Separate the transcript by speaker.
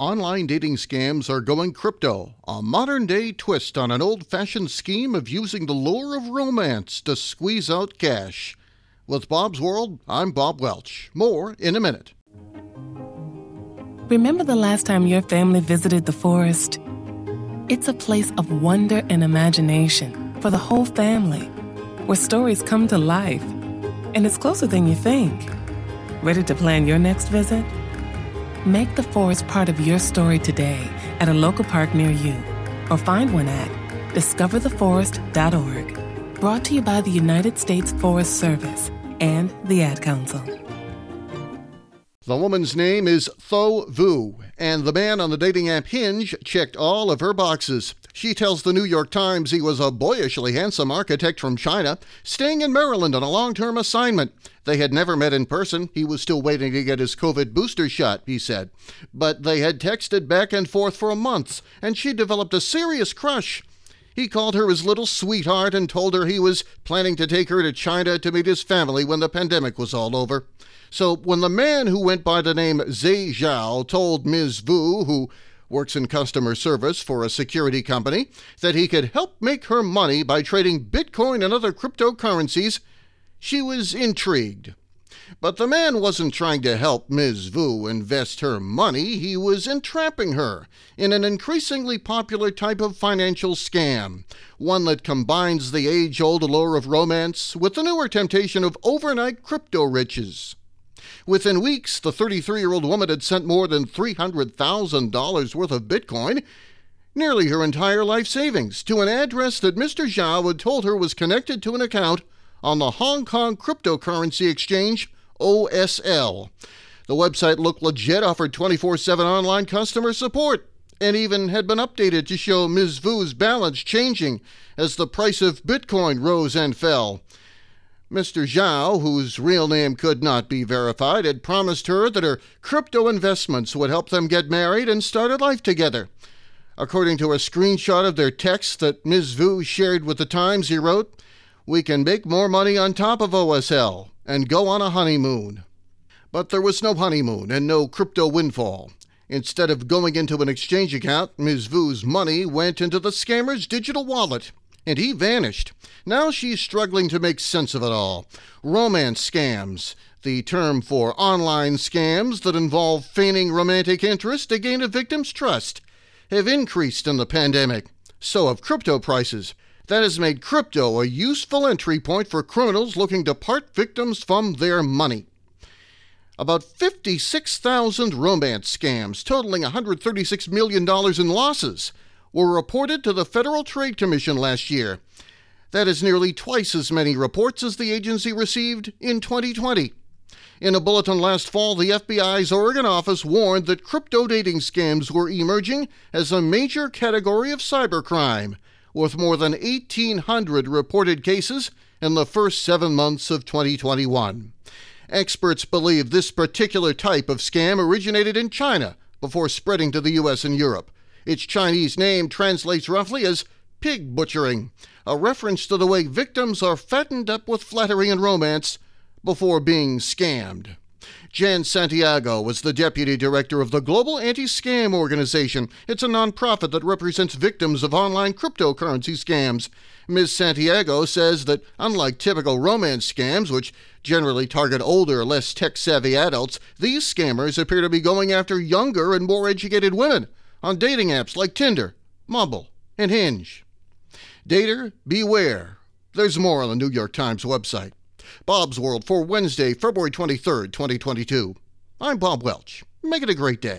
Speaker 1: Online dating scams are going crypto, a modern day twist on an old fashioned scheme of using the lure of romance to squeeze out cash. With Bob's World, I'm Bob Welch. More in a minute.
Speaker 2: Remember the last time your family visited the forest? It's a place of wonder and imagination for the whole family, where stories come to life. And it's closer than you think. Ready to plan your next visit? Make the forest part of your story today at a local park near you or find one at discovertheforest.org. Brought to you by the United States Forest Service and the Ad Council.
Speaker 1: The woman's name is Tho Vu, and the man on the dating app Hinge checked all of her boxes. She tells the New York Times he was a boyishly handsome architect from China, staying in Maryland on a long term assignment. They had never met in person. He was still waiting to get his COVID booster shot, he said. But they had texted back and forth for months, and she developed a serious crush. He called her his little sweetheart and told her he was planning to take her to China to meet his family when the pandemic was all over. So when the man who went by the name Zhe Zhao told Ms. Vu, who works in customer service for a security company, that he could help make her money by trading Bitcoin and other cryptocurrencies, she was intrigued. But the man wasn't trying to help Ms. Vu invest her money, he was entrapping her in an increasingly popular type of financial scam, one that combines the age old allure of romance with the newer temptation of overnight crypto riches. Within weeks, the 33 year old woman had sent more than $300,000 worth of Bitcoin, nearly her entire life savings, to an address that Mr. Zhao had told her was connected to an account on the Hong Kong cryptocurrency exchange OSL. The website looked legit, offered 24 7 online customer support, and even had been updated to show Ms. Vu's balance changing as the price of Bitcoin rose and fell. Mr. Zhao, whose real name could not be verified, had promised her that her crypto investments would help them get married and start a life together. According to a screenshot of their text that Ms. Vu shared with the Times, he wrote, We can make more money on top of OSL and go on a honeymoon. But there was no honeymoon and no crypto windfall. Instead of going into an exchange account, Ms. Vu's money went into the scammer's digital wallet and he vanished. Now she's struggling to make sense of it all. Romance scams, the term for online scams that involve feigning romantic interest to gain a victim's trust, have increased in the pandemic. So have crypto prices. That has made crypto a useful entry point for criminals looking to part victims from their money. About 56,000 romance scams totaling $136 million in losses were reported to the Federal Trade Commission last year. That is nearly twice as many reports as the agency received in 2020. In a bulletin last fall, the FBI's Oregon office warned that crypto dating scams were emerging as a major category of cybercrime, with more than 1,800 reported cases in the first seven months of 2021. Experts believe this particular type of scam originated in China before spreading to the U.S. and Europe. Its Chinese name translates roughly as pig butchering, a reference to the way victims are fattened up with flattery and romance before being scammed. Jan Santiago was the deputy director of the Global Anti Scam Organization. It's a nonprofit that represents victims of online cryptocurrency scams. Ms. Santiago says that, unlike typical romance scams, which generally target older, less tech savvy adults, these scammers appear to be going after younger and more educated women on dating apps like Tinder, Bumble, and Hinge. Dater, beware. There's more on the New York Times website. Bob's World for Wednesday, February 23rd, 2022. I'm Bob Welch. Make it a great day.